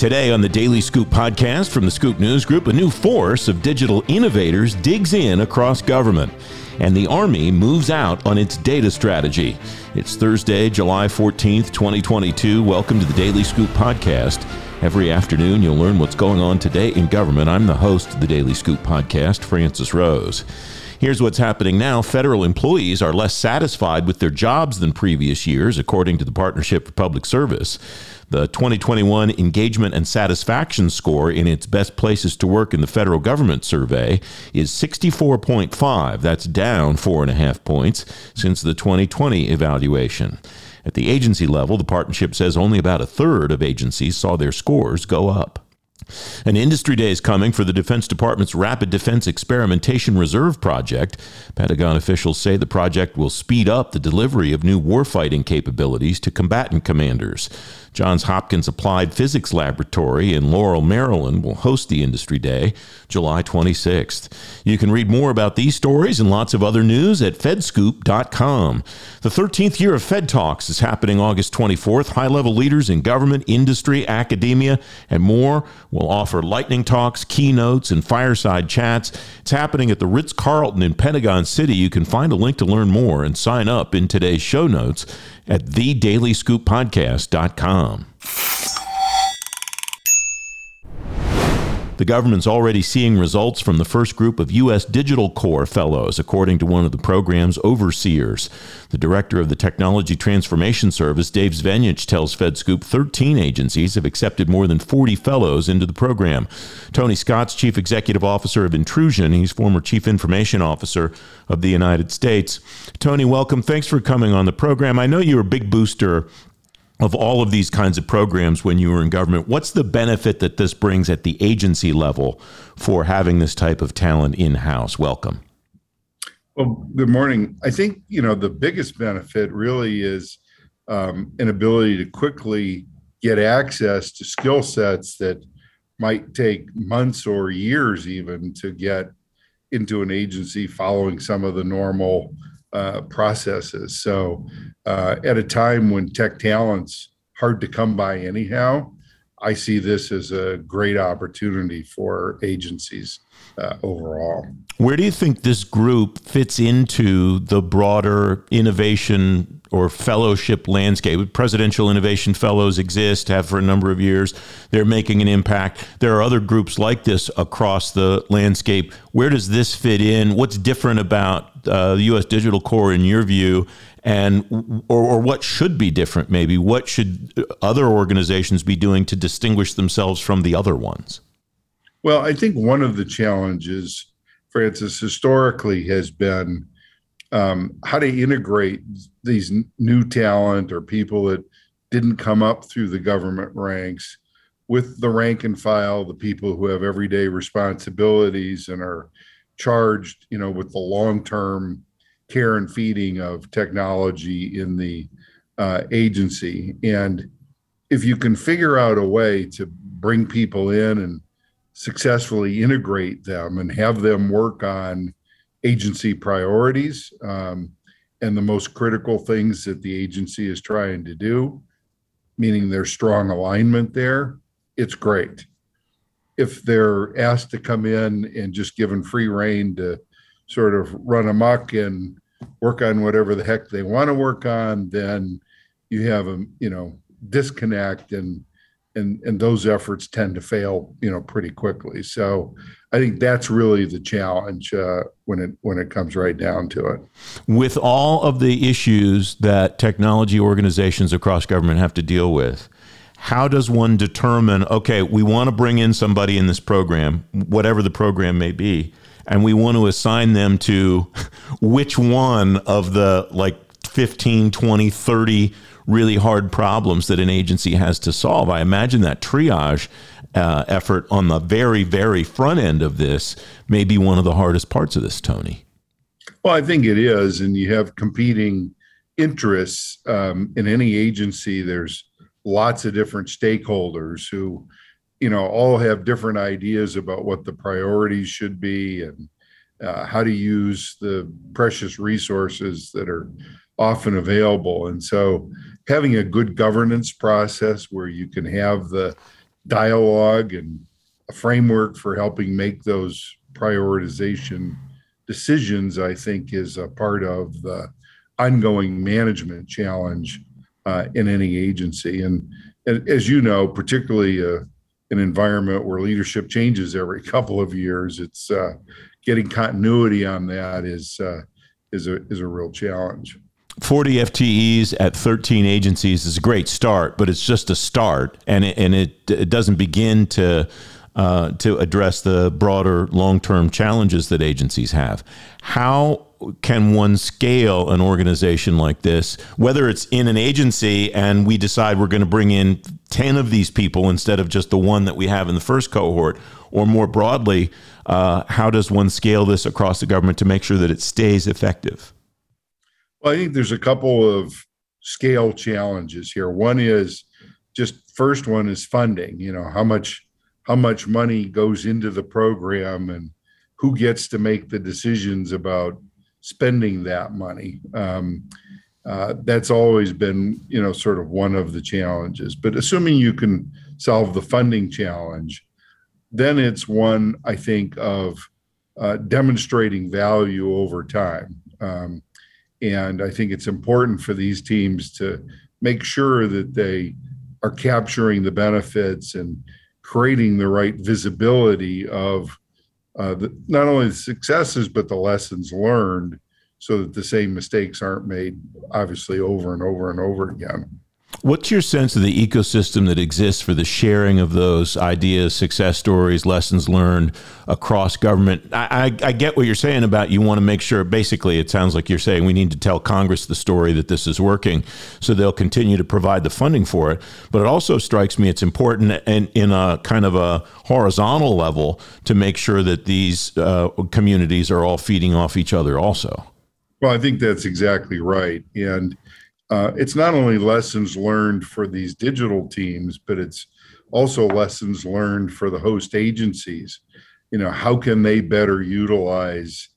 Today on the Daily Scoop podcast from the Scoop News Group, a new force of digital innovators digs in across government, and the Army moves out on its data strategy. It's Thursday, July 14th, 2022. Welcome to the Daily Scoop podcast. Every afternoon, you'll learn what's going on today in government. I'm the host of the Daily Scoop podcast, Francis Rose. Here's what's happening now. Federal employees are less satisfied with their jobs than previous years, according to the Partnership for Public Service. The 2021 Engagement and Satisfaction Score in its Best Places to Work in the Federal Government survey is 64.5. That's down four and a half points since the 2020 evaluation. At the agency level, the partnership says only about a third of agencies saw their scores go up. An industry day is coming for the Defense Department's Rapid Defense Experimentation Reserve Project. Pentagon officials say the project will speed up the delivery of new warfighting capabilities to combatant commanders. Johns Hopkins Applied Physics Laboratory in Laurel, Maryland will host the Industry Day July 26th. You can read more about these stories and lots of other news at fedscoop.com. The 13th year of Fed Talks is happening August 24th. High level leaders in government, industry, academia, and more will offer lightning talks, keynotes, and fireside chats. It's happening at the Ritz Carlton in Pentagon City. You can find a link to learn more and sign up in today's show notes at thedailyscooppodcast.com. The government's already seeing results from the first group of U.S. Digital Corps fellows, according to one of the program's overseers. The director of the Technology Transformation Service, Dave Zvenyach, tells FedScoop 13 agencies have accepted more than 40 fellows into the program. Tony Scott's chief executive officer of Intrusion. He's former chief information officer of the United States. Tony, welcome. Thanks for coming on the program. I know you're a big booster of all of these kinds of programs when you were in government. What's the benefit that this brings at the agency level for having this type of talent in house? Welcome. Well, good morning. I think you know the biggest benefit really is um, an ability to quickly get access to skill sets that might take months or years even to get into an agency following some of the normal uh, processes. So, uh, at a time when tech talent's hard to come by anyhow, I see this as a great opportunity for agencies uh, overall. Where do you think this group fits into the broader innovation or fellowship landscape? Presidential Innovation Fellows exist, have for a number of years. They're making an impact. There are other groups like this across the landscape. Where does this fit in? What's different about uh, the U.S. Digital Corps, in your view, and or, or what should be different? Maybe what should other organizations be doing to distinguish themselves from the other ones? Well, I think one of the challenges, Francis, historically has been um, how to integrate these new talent or people that didn't come up through the government ranks with the rank and file, the people who have everyday responsibilities and are charged, you know, with the long-term care and feeding of technology in the uh, agency. And if you can figure out a way to bring people in and successfully integrate them and have them work on agency priorities um, and the most critical things that the agency is trying to do, meaning there's strong alignment there, it's great. If they're asked to come in and just given free reign to sort of run amok and work on whatever the heck they want to work on, then you have a you know disconnect and and and those efforts tend to fail you know pretty quickly. So i think that's really the challenge uh, when it when it comes right down to it. With all of the issues that technology organizations across government have to deal with how does one determine okay we want to bring in somebody in this program whatever the program may be and we want to assign them to which one of the like 15 20 30 really hard problems that an agency has to solve. I imagine that triage uh, effort on the very, very front end of this may be one of the hardest parts of this, Tony. Well, I think it is. And you have competing interests um, in any agency. There's lots of different stakeholders who, you know, all have different ideas about what the priorities should be and uh, how to use the precious resources that are often available. And so having a good governance process where you can have the dialogue and a framework for helping make those prioritization decisions, I think, is a part of the ongoing management challenge uh, in any agency. And, and, as you know, particularly uh, an environment where leadership changes every couple of years, it's uh, getting continuity on that is uh, is a is a real challenge. 40 FTEs at 13 agencies is a great start, but it's just a start, and it, and it, it doesn't begin to uh, to address the broader long term challenges that agencies have. How can one scale an organization like this, whether it's in an agency and we decide we're going to bring in 10 of these people instead of just the one that we have in the first cohort, or more broadly, uh, how does one scale this across the government to make sure that it stays effective? Well, I think there's a couple of scale challenges here. One is just first one is funding. You know, how much how much money goes into the program and who gets to make the decisions about spending that money. Um, uh, that's always been, you know, sort of one of the challenges. But assuming you can solve the funding challenge, then it's one I think of uh, demonstrating value over time. Um, and I think it's important for these teams to make sure that they are capturing the benefits and creating the right visibility of uh, the, not only the successes but the lessons learned so that the same mistakes aren't made obviously over and over and over again What's your sense of the ecosystem that exists for the sharing of those ideas, success stories, lessons learned across government? I, I, I, get what you're saying about you want to make sure, basically, it sounds like you're saying we need to tell Congress the story that this is working so they'll continue to provide the funding for it. But it also strikes me it's important and in a kind of a horizontal level to make sure that these uh, communities are all feeding off each other also. Well, I think that's exactly right. And uh, it's not only lessons learned for these digital teams, but it's also lessons learned for the host agencies. You know, how can they better utilize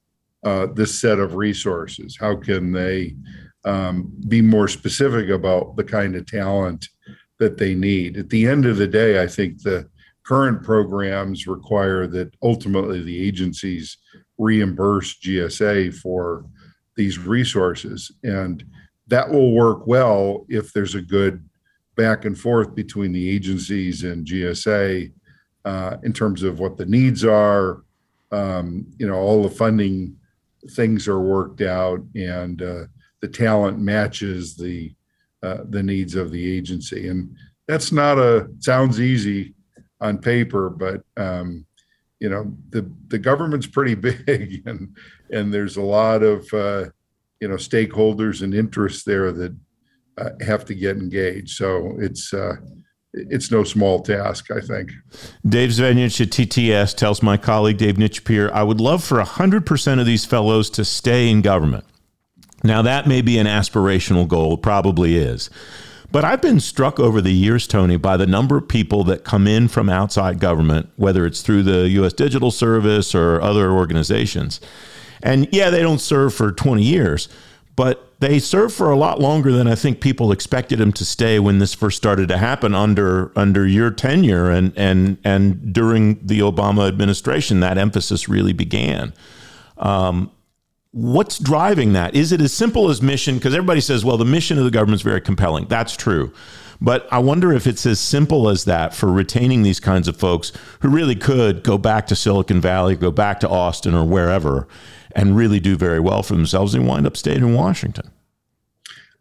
uh, this set of resources? How can they um, be more specific about the kind of talent that they need? At the end of the day, I think the current programs require that ultimately the agencies reimburse GSA for these resources. And that will work well if there's a good back and forth between the agencies and GSA uh, in terms of what the needs are. Um, you know, all the funding things are worked out, and uh, the talent matches the uh, the needs of the agency. And that's not a sounds easy on paper, but um, you know, the the government's pretty big, and and there's a lot of uh, you know stakeholders and interests there that uh, have to get engaged. So it's uh, it's no small task, I think. Dave Zvenyach at TTS tells my colleague Dave Nyczepir, I would love for 100% of these fellows to stay in government. Now, that may be an aspirational goal, probably is. But I've been struck over the years, Tony, by the number of people that come in from outside government, whether it's through the U.S. Digital Service or other organizations and yeah, they don't serve for 20 years, but they serve for a lot longer than I think people expected them to stay when this first started to happen under under your tenure and and and during the Obama administration. That emphasis really began. Um, what's driving that? Is it as simple as mission? Because everybody says, well, the mission of the government is very compelling. That's true. But I wonder if it's as simple as that for retaining these kinds of folks who really could go back to Silicon Valley, go back to Austin or wherever, and really do very well for themselves and wind up staying in Washington?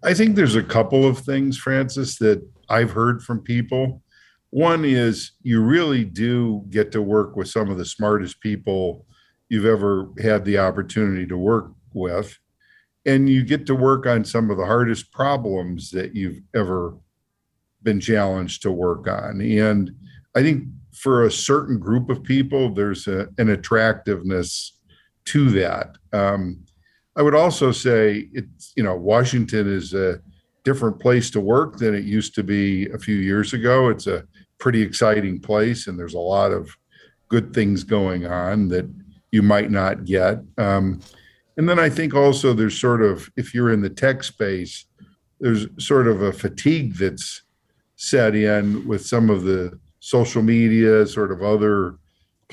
I think there's a couple of things, Francis, that I've heard from people. One is you really do get to work with some of the smartest people you've ever had the opportunity to work with. And you get to work on some of the hardest problems that you've ever been challenged to work on. And I think for a certain group of people, there's a, an attractiveness to that. Um, I would also say it's you know Washington is a different place to work than it used to be a few years ago. It's a pretty exciting place, and there's a lot of good things going on that you might not get. Um, and then I think also there's sort of if you're in the tech space, there's sort of a fatigue that's set in with some of the social media, sort of other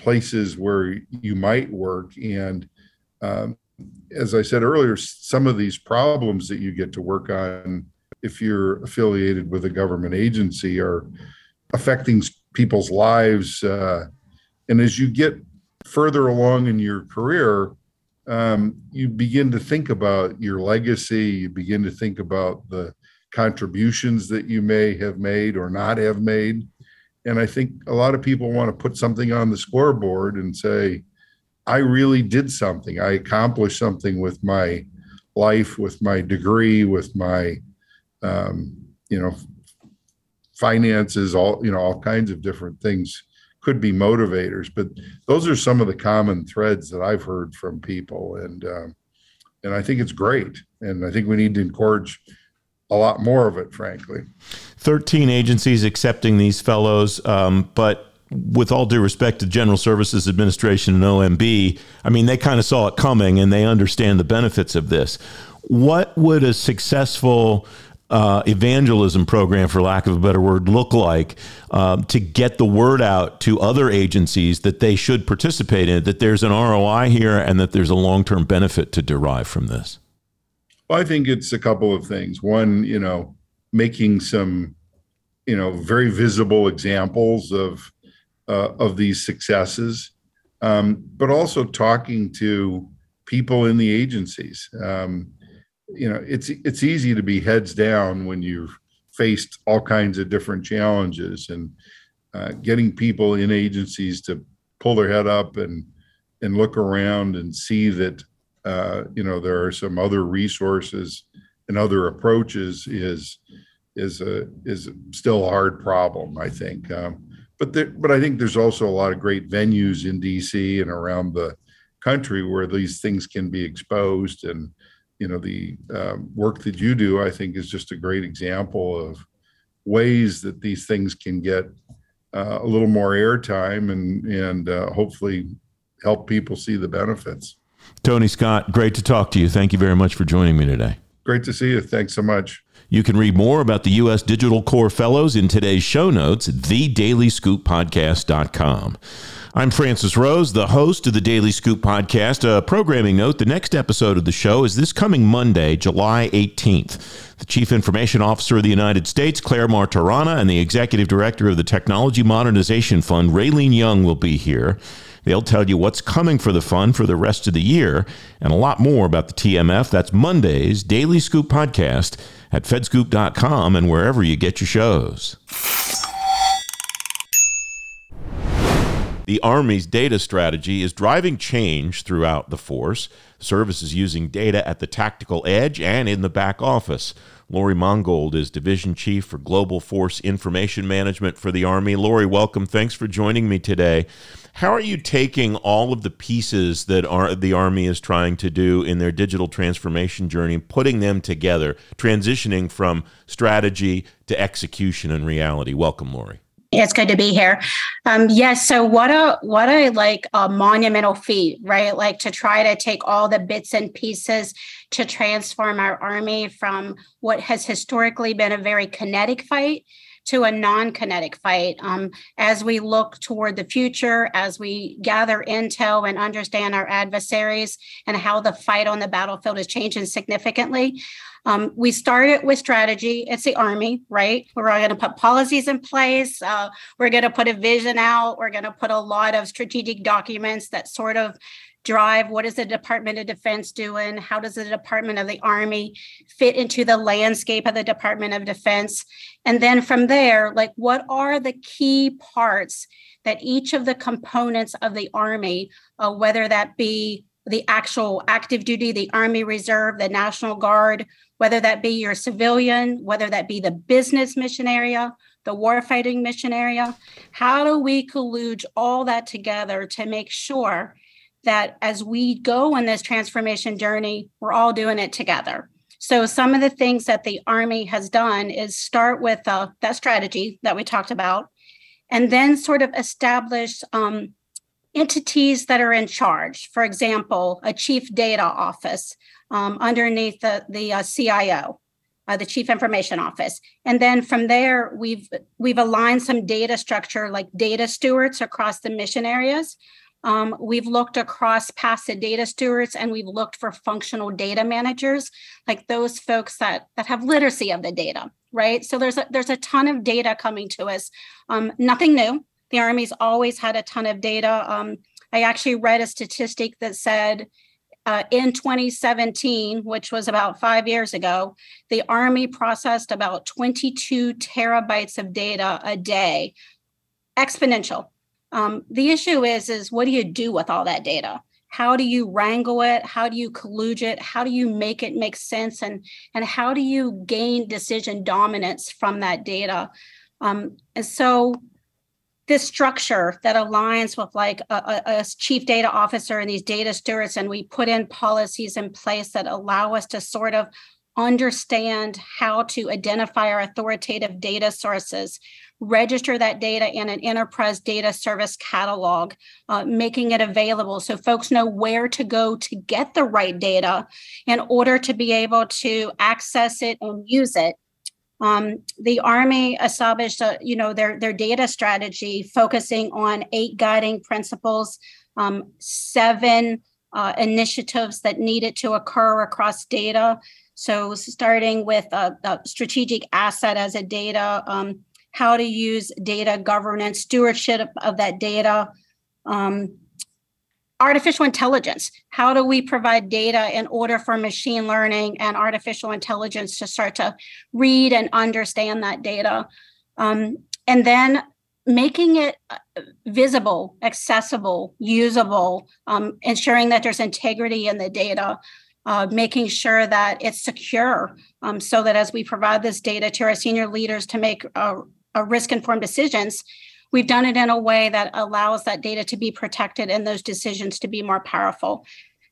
places where you might work. And um, as I said earlier, some of these problems that you get to work on if you're affiliated with a government agency are affecting people's lives. Uh, and as you get further along in your career, um, you begin to think about your legacy. You begin to think about the contributions that you may have made or not have made. And I think a lot of people want to put something on the scoreboard and say, I really did something. I accomplished something with my life, with my degree, with my, um, you know, finances, all, you know, all kinds of different things could be motivators. But those are some of the common threads that I've heard from people. And, um, and I think it's great. And I think we need to encourage a lot more of it, frankly. 13 agencies accepting these fellows, um, but with all due respect to General Services Administration and OMB, I mean, they kind of saw it coming and they understand the benefits of this. What would a successful uh, evangelism program, for lack of a better word, look like um, to get the word out to other agencies that they should participate in that there's an ROI here and that there's a long term benefit to derive from this? Well, I think it's a couple of things. One, you know, making some, you know, very visible examples of uh, of these successes, um, but also talking to people in the agencies. Um, you know, it's it's easy to be heads down when you've faced all kinds of different challenges, and uh, getting people in agencies to pull their head up and and look around and see that uh, you know there are some other resources and other approaches is is a is still a hard problem. I think. Um, but there, but I think there's also a lot of great venues in DC and around the country where these things can be exposed and you know the um, work that you do i think is just a great example of ways that these things can get uh, a little more airtime and and uh, hopefully help people see the benefits tony scott great to talk to you thank you very much for joining me today great to see you thanks so much you can read more about the U.S. Digital Corps Fellows in today's show notes, thedailyscooppodcast.com. I'm Francis Rose, the host of the Daily Scoop podcast. A programming note the next episode of the show is this coming Monday, July 18th. The Chief Information Officer of the United States, Clare Martorana, and the Executive Director of the Technology Modernization Fund, Raylene Yung, will be here. They'll tell you what's coming for the fund for the rest of the year and a lot more about the TMF. That's Monday's Daily Scoop podcast at fedscoop.com and wherever you get your shows. The Army's data strategy is driving change throughout the force. Service is using data at the tactical edge and in the back office. Lori Mongold is Division Chief for Global Force Information Management for the Army. Lori, welcome. Thanks for joining me today. How are you taking all of the pieces that are, the Army is trying to do in their digital transformation journey, putting them together, transitioning from strategy to execution and reality? Welcome, Lori. It's good to be here. Um, yes. So what a what a like a monumental feat, right? Like to try to take all the bits and pieces to transform our army from what has historically been a very kinetic fight to a non kinetic fight. Um, as we look toward the future, as we gather intel and understand our adversaries and how the fight on the battlefield is changing significantly, um, we started with strategy. It's the Army, right? We're going to put policies in place. Uh, we're going to put a vision out. We're going to put a lot of strategic documents that sort of drive what is the department of defense doing how does the department of the army fit into the landscape of the department of defense and then from there like what are the key parts that each of the components of the army uh, whether that be the actual active duty the army reserve the national guard whether that be your civilian whether that be the business mission area the warfighting mission area how do we collude all that together to make sure that as we go on this transformation journey, we're all doing it together. So, some of the things that the Army has done is start with uh, that strategy that we talked about, and then sort of establish um, entities that are in charge. For example, a chief data office um, underneath the, the uh, CIO. uh, the chief information office and then from there we've we've aligned some data structure like data stewards across the mission areas um, we've looked across past the data stewards and we've looked for functional data managers like those folks that that have literacy of the data right so there's a there's a ton of data coming to us um, nothing new the army's always had a ton of data um, i actually read a statistic that said uh, in 2017, which was about five years ago, the Army processed about 22 terabytes of data a day, exponential. Um, the issue is, is what do you do with all that data? How do you wrangle it? How do you collude it? How do you make it make sense? And, and how do you gain decision dominance from that data? Um, and so this structure that aligns with like a, a, chief data officer and these data stewards and we put in policies in place that allow us to sort of understand how to identify our authoritative data sources register that data in an enterprise data service catalog uh, making it available so folks know where to go to get the right data in order to be able to access it and use it um, the Army established, you know, their their data strategy focusing on eight guiding principles, um, seven uh, initiatives that needed to occur across data. So, starting with a, a strategic asset as a data, um, how to use data governance, stewardship of that data, um, artificial intelligence. How do we provide data in order for machine learning and artificial intelligence to start to read and understand that data? Um, and then making it uh, visible, accessible, usable, um, ensuring that there's integrity in the data. Uh, making sure that it's secure um, so that as we provide this data to our senior leaders to make uh, risk informed decisions, We've done it in a way that allows that data to be protected and those decisions to be more powerful.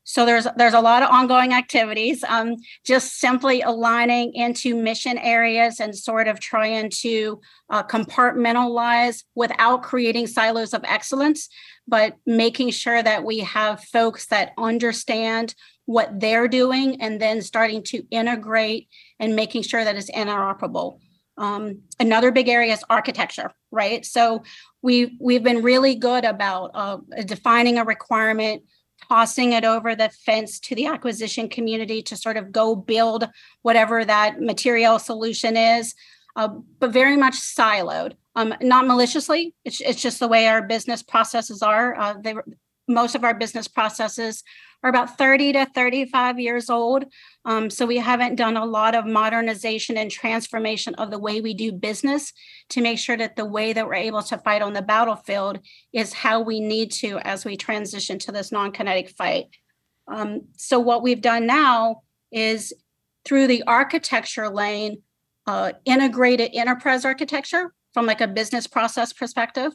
So there's there's a lot of ongoing activities. Um, just simply aligning into mission areas and sort of trying to uh, compartmentalize without creating silos of excellence, but making sure that we have folks that understand what they're doing and then starting to integrate and making sure that it's interoperable. Um, another big area is architecture, right? So we we've been really good about uh, defining a requirement, tossing it over the fence to the acquisition community to sort of go build whatever that material solution is, uh, but very much siloed. Um, not maliciously, it's, it's just the way our business processes are. Uh, they, most of our business processes are about 30 to 35 years old. Um, so we haven't done a lot of modernization and transformation of the way we do business to make sure that the way that we're able to fight on the battlefield is how we need to as we transition to this non kinetic fight. Um, so what we've done now is through the architecture lane, uh, integrated enterprise architecture from like a business process perspective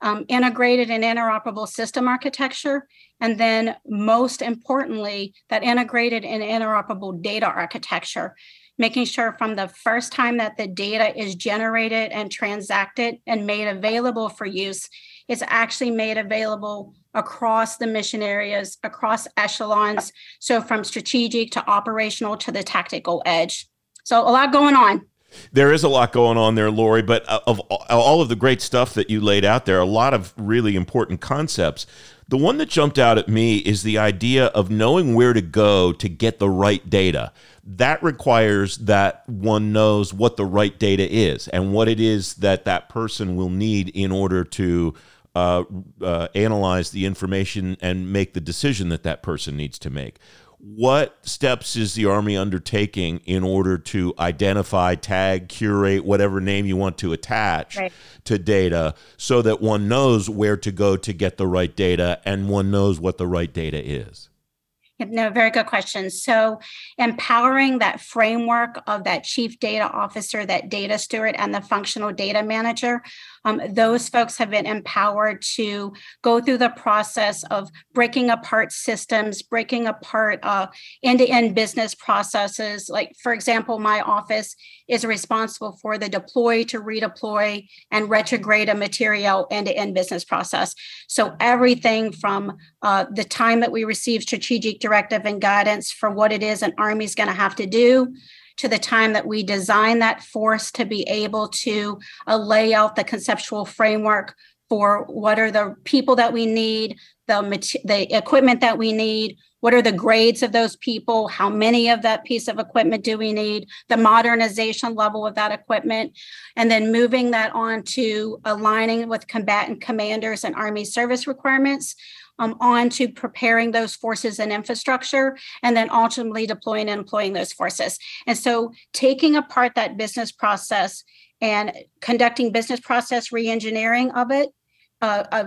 um, integrated and interoperable system architecture, and then most importantly, that integrated and interoperable data architecture, making sure from the first time that the data is generated and transacted and made available for use, it's actually made available across the mission areas, across echelons. So from strategic to operational to the tactical edge. So a lot going on. There is a lot going on there, Lori, but of all of the great stuff that you laid out there, a lot of really important concepts. The one that jumped out at me is the idea of knowing where to go to get the right data. That requires that one knows what the right data is and what it is that that person will need in order to uh, uh, analyze the information and make the decision that that person needs to make what steps is the Army undertaking in order to identify, tag, curate, whatever name you want to attach right. to data so that one knows where to go to get the right data and one knows what the right data is? No, very good question. So, empowering that framework of that chief data officer, that data steward, and the functional data manager um, those folks have been empowered to go through the process of breaking apart systems, breaking apart end to end business processes. Like, for example, my office is responsible for the deploy to redeploy and retrograde a material end to end business process. So, everything from uh, the time that we receive strategic directive and guidance for what it is an Army is going to have to do to the time that we design that force to be able to uh, lay out the conceptual framework for what are the people that we need, the, the equipment that we need, what are the grades of those people, how many of that piece of equipment do we need, the modernization level of that equipment, and then moving that on to aligning with combatant commanders and Army service requirements. Um, on to preparing those forces and infrastructure, and then ultimately deploying and employing those forces. And so, taking apart that business process and conducting business process reengineering of it, uh, uh,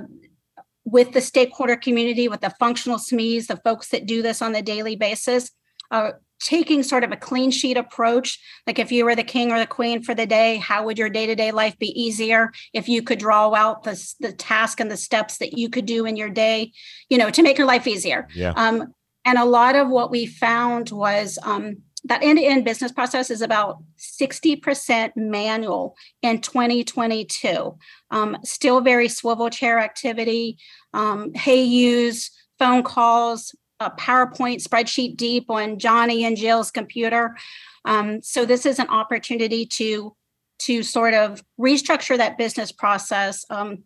with the stakeholder community, with the functional SMEs, the folks that do this on a daily basis, uh, taking sort of a clean sheet approach. Like if you were the king or the queen for the day, how would your day to day life be easier if you could draw out the, the task and the steps that you could do in your day, you know, to make your life easier? Yeah. Um, and a lot of what we found was um, that end-to-end business process is about 60% manual in 2022 um, still very swivel chair activity. Um, hey use phone calls a powerpoint spreadsheet deep on johnny and jill's computer. Um, so this is an opportunity to to sort of restructure that business process. Um,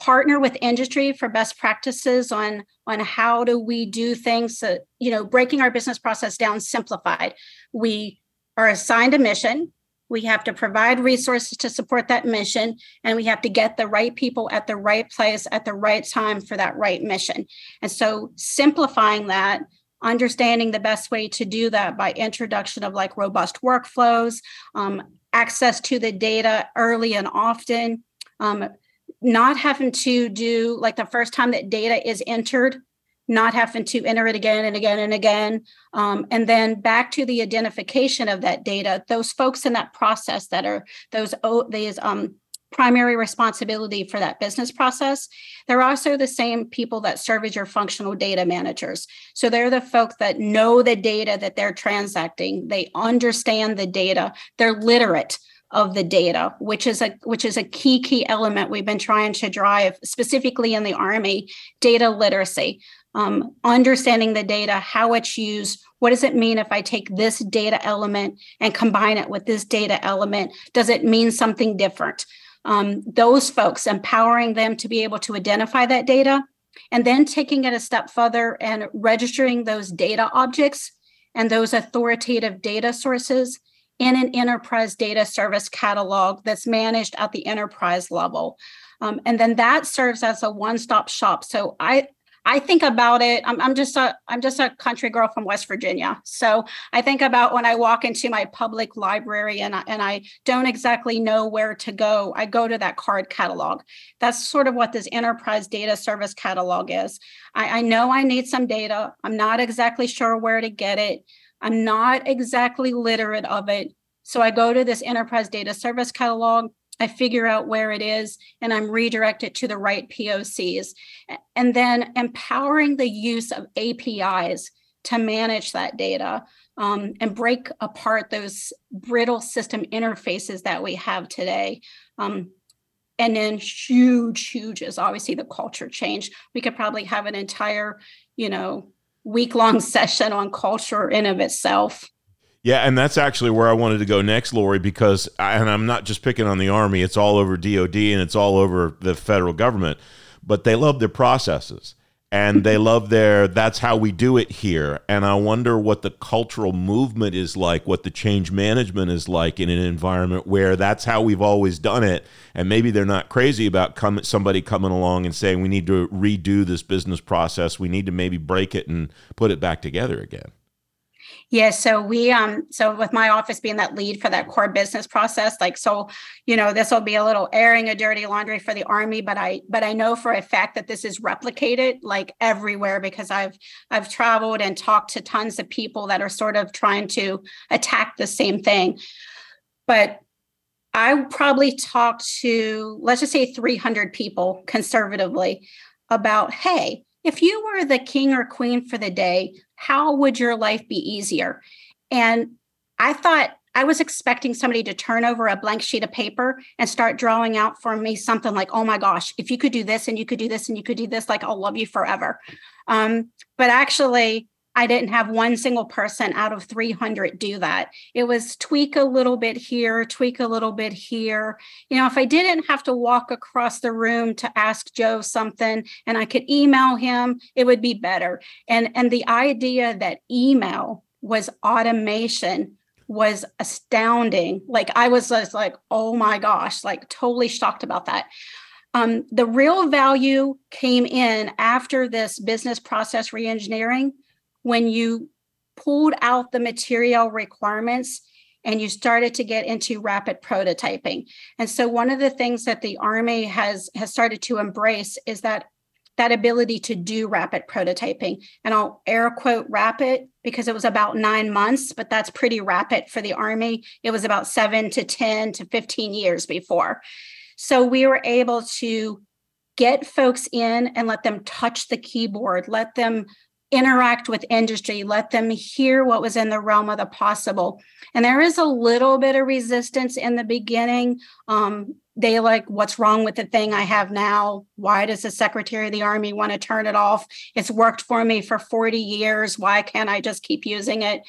partner with industry for best practices on on how do we do things you know breaking our business process down simplified. We are assigned a mission. We have to provide resources to support that mission and we have to get the right people at the right place at the right time for that right mission. And so simplifying that understanding the best way to do that by introduction of like robust workflows um, access to the data early and often um, not having to do like the first time that data is entered not having to enter it again and again and again um, and then back to the identification of that data those folks in that process that are those oh, these um, primary responsibility for that business process they're also the same people that serve as your functional data managers. So they're the folks that know the data that they're transacting. They understand the data. They're literate of the data, which is a which is a key key element we've been trying to drive specifically in the Army, data literacy. Um, understanding the data, how it's used, what does it mean if I take this data element and combine it with this data element? Does it mean something different? Um, those folks, empowering them to be able to identify that data, and then taking it a step further and registering those data objects and those authoritative data sources in an enterprise data service catalog that's managed at the enterprise level. Um, and then that serves as a one-stop shop. So I I think about it. I'm, I'm just a I'm just a country girl from West Virginia. So I think about when I walk into my public library and I, and I don't exactly know where to go. I go to that card catalog. That's sort of what this enterprise data service catalog is. I, I know I need some data. I'm not exactly sure where to get it. I'm not exactly literate of it. So I go to this enterprise data service catalog, I figure out where it is, and I'm redirected to the right POCs. And then empowering the use of APIs to manage that data um, and break apart those brittle system interfaces that we have today. Um, and then huge, huge is obviously the culture change. We could probably have an entire, you know, week long session on culture in of itself. Yeah, and that's actually where I wanted to go next, Lori, because I, and I'm not just picking on the Army; it's all over DoD and it's all over the federal government. But they love their processes, and they love their that's how we do it here. And i wonder what the cultural movement is like what the change management is like in an environment where that's how we've always done it. And maybe they're not crazy about come, somebody coming along and saying we need to redo this business process. We need to maybe break it and put it back together again yeah, so we um so with my office being that lead for that core business process, like so, you know, this will be a little airing a dirty laundry for the army, but I but I know for a fact that this is replicated like everywhere because I've I've traveled and talked to tons of people that are sort of trying to attack the same thing. But I probably talked to let's just say 300 people conservatively about hey, if you were the king or queen for the day, how would your life be easier? And I thought I was expecting somebody to turn over a blank sheet of paper and start drawing out for me something like, oh my gosh, if you could do this and you could do this and you could do this, like I'll love you forever. Um, but actually, I didn't have one single person out of 300 do that. It was tweak a little bit here, tweak a little bit here. You know, if I didn't have to walk across the room to ask Joe something and I could email him, it would be better. And and the idea that email was automation was astounding. Like I was just like, oh my gosh, like totally shocked about that. Um, the real value came in after this business process reengineering when you pulled out the material requirements and you started to get into rapid prototyping. And so one of the things that the Army has has started to embrace is that that ability to do rapid prototyping. And I'll air quote rapid because it was about nine months, but that's pretty rapid for the Army. It was about seven to 10 to 15 years before. So we were able to get folks in and let them touch the keyboard, let them interact with industry, let them hear what was in the realm of the possible. And there is a little bit of resistance in the beginning. Um, they like, what's wrong with the thing I have now? Why does the Secretary of the Army want to turn it off? It's worked for me for 40 years. Why can't I just keep using it?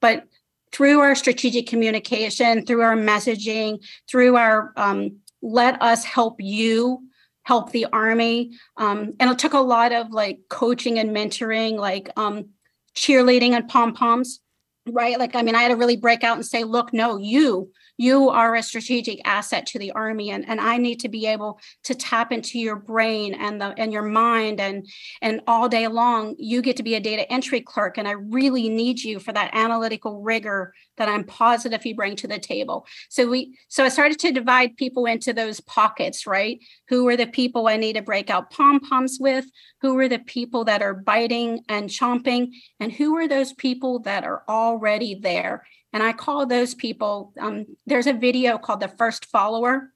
But through our strategic communication, through our messaging, through our um, let us help you help the army. Um, and it took a lot of like coaching and mentoring like um, cheerleading and pom-poms right? Like i mean i had to really break out and say look no you you are a strategic asset to the army and, and i need to be able to tap into your brain and the and your mind and and all day long you get to be a data entry clerk and i really need you for that analytical rigor that i'm positive you bring to the table. So we so i started to divide people into those pockets right? Who are the people i need to break out pom poms with? Who are the people that are biting and chomping? And who are those people that are already there and I call those people, um, there's a video called The First Follower.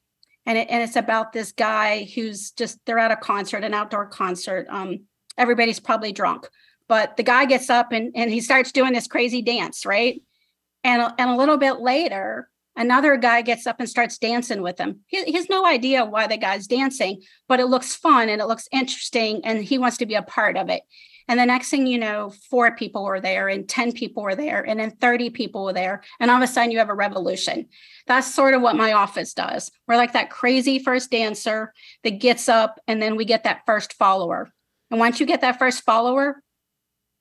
And, it, and it's about this guy who's just, they're at a concert, an outdoor concert. Um, everybody's probably drunk, but the guy gets up and, and he starts doing this crazy dance, right? And, and a little bit later, another guy gets up and starts dancing with him. He, he, has no idea why the guy's dancing, but it looks fun and it looks interesting, and he wants to be a part of it. And the next thing you know, four people were there, and 10 people were there, and then 30 people were there. And all of a sudden, you have a revolution. That's sort of what my office does. We're like that crazy first dancer that gets up, and then we get that first follower. And once you get that first follower,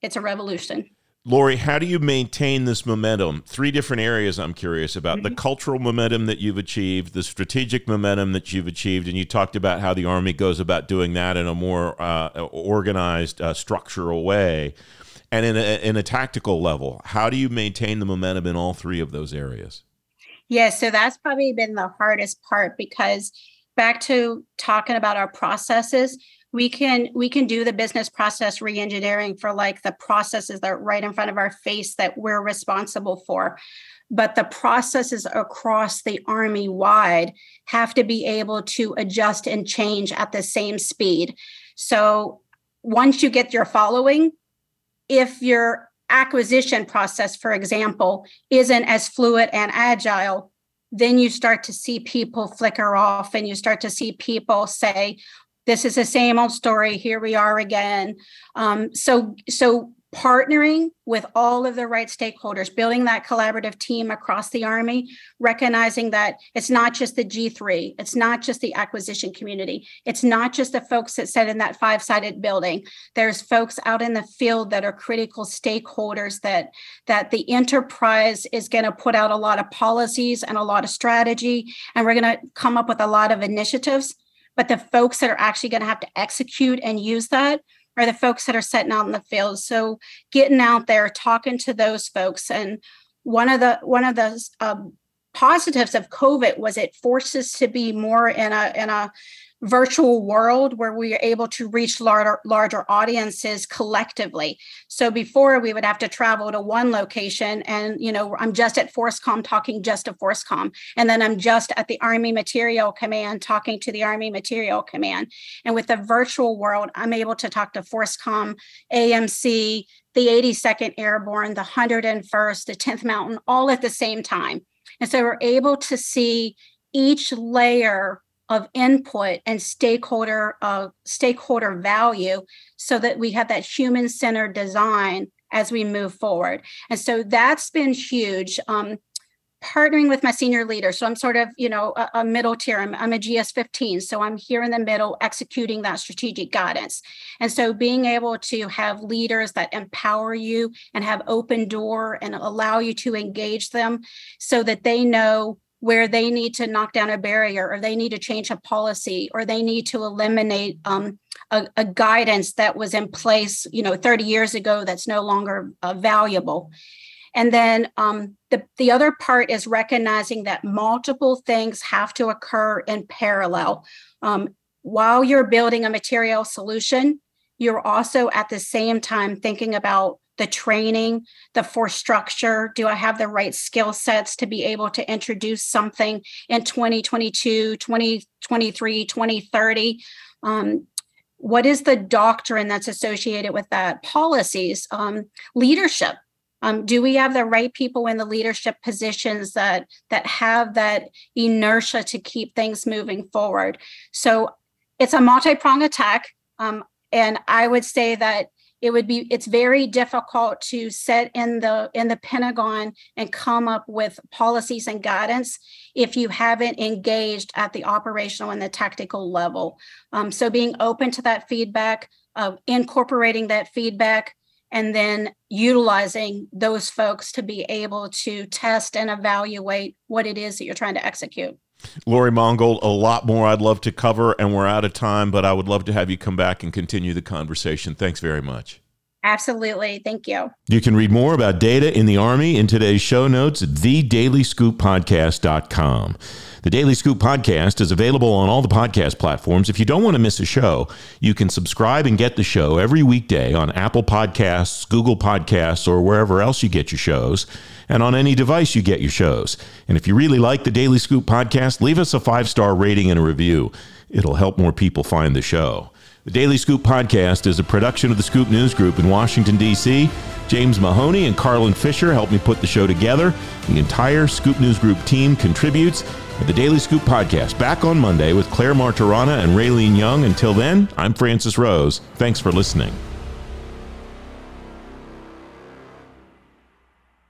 it's a revolution. Lori, how do you maintain this momentum? Three different areas I'm curious about mm-hmm. the cultural momentum that you've achieved, the strategic momentum that you've achieved, and you talked about how the Army goes about doing that in a more uh, organized, uh, structural way. And in a, in a tactical level, how do you maintain the momentum in all three of those areas? Yeah, so that's probably been the hardest part because back to talking about our processes, we can we can do the business process reengineering for like the processes that are right in front of our face that we're responsible for. But the processes across the army wide have to be able to adjust and change at the same speed. So once you get your following if your acquisition process for example isn't as fluid and agile then you start to see people flicker off and you start to see people say this is the same old story. Here we are again. Um, so so partnering with all of the right stakeholders building that collaborative team across the army recognizing that it's not just the g3 it's not just the acquisition community it's not just the folks that sit in that five sided building. There's folks out in the field that are critical stakeholders that that the enterprise is going to put out a lot of policies and a lot of strategy and we're going to come up with a lot of initiatives but the folks that are actually going to have to execute and use that are the folks that are sitting out in the field. So getting out there, talking to those folks, and one of the one of the um, positives of COVID was it forced us to be more in a in a virtual world where we are able to reach larger larger audiences collectively. So before we would have to travel to one location and you know i'm just at FORSCOM talking just to FORSCOM. And then i'm just at the army materiel command talking to the army materiel command. And with the virtual world i'm able to talk to FORSCOM amc the 82nd airborne the 101st the 10th mountain all at the same time. And so we're able to see each layer of input and stakeholder uh, stakeholder value so that we have that human centered design as we move forward. And so that's been huge. Um, partnering with my senior leader. So I'm sort of, you know, a, a middle tier. I'm, I'm, a GS 15. So I'm here in the middle executing that strategic guidance. And so being able to have leaders that empower you and have open door and allow you to engage them so that they know where they need to knock down a barrier or they need to change a policy or they need to eliminate um, a, a, guidance that was in place you know 30 years ago that's no longer uh, valuable. And then um, the, the other part is recognizing that multiple things have to occur in parallel. Um, while you're building a materiel solution you're also at the same time thinking about the training, the force structure. Do I have the right skill sets to be able to introduce something in 2022, 2023, 2030? Um, what is the doctrine that's associated with that? Policies, um, leadership. Um, do we have the right people in the leadership positions that that have that inertia to keep things moving forward? So it's a multi-pronged attack, um, and I would say that it would be it's very difficult to set in the in the pentagon and come up with policies and guidance if you haven't engaged at the operational and the tactical level. Um, so being open to that feedback uh, incorporating that feedback and then utilizing those folks to be able to test and evaluate what it is that you're trying to execute Lori Mongold, a lot more I'd love to cover, and we're out of time, but I would love to have you come back and continue the conversation. Thanks very much. Absolutely. Thank you. You can read more about data in the Army in today's show notes at thedailyscooppodcast.com. The Daily Scoop podcast is available on all the podcast platforms. If you don't want to miss a show, you can subscribe and get the show every weekday on Apple Podcasts, Google Podcasts, or wherever else you get your shows, and on any device you get your shows. And if you really like the Daily Scoop podcast, leave us a five star rating and a review. It'll help more people find the show. The Daily Scoop podcast is a production of the Scoop News Group in Washington, D.C. James Mahoney and Carlin Fisher helped me put the show together. The entire Scoop News Group team contributes. To the Daily Scoop podcast back on Monday with Clare Martorana and Raylene Yung. Until then, I'm Francis Rose. Thanks for listening.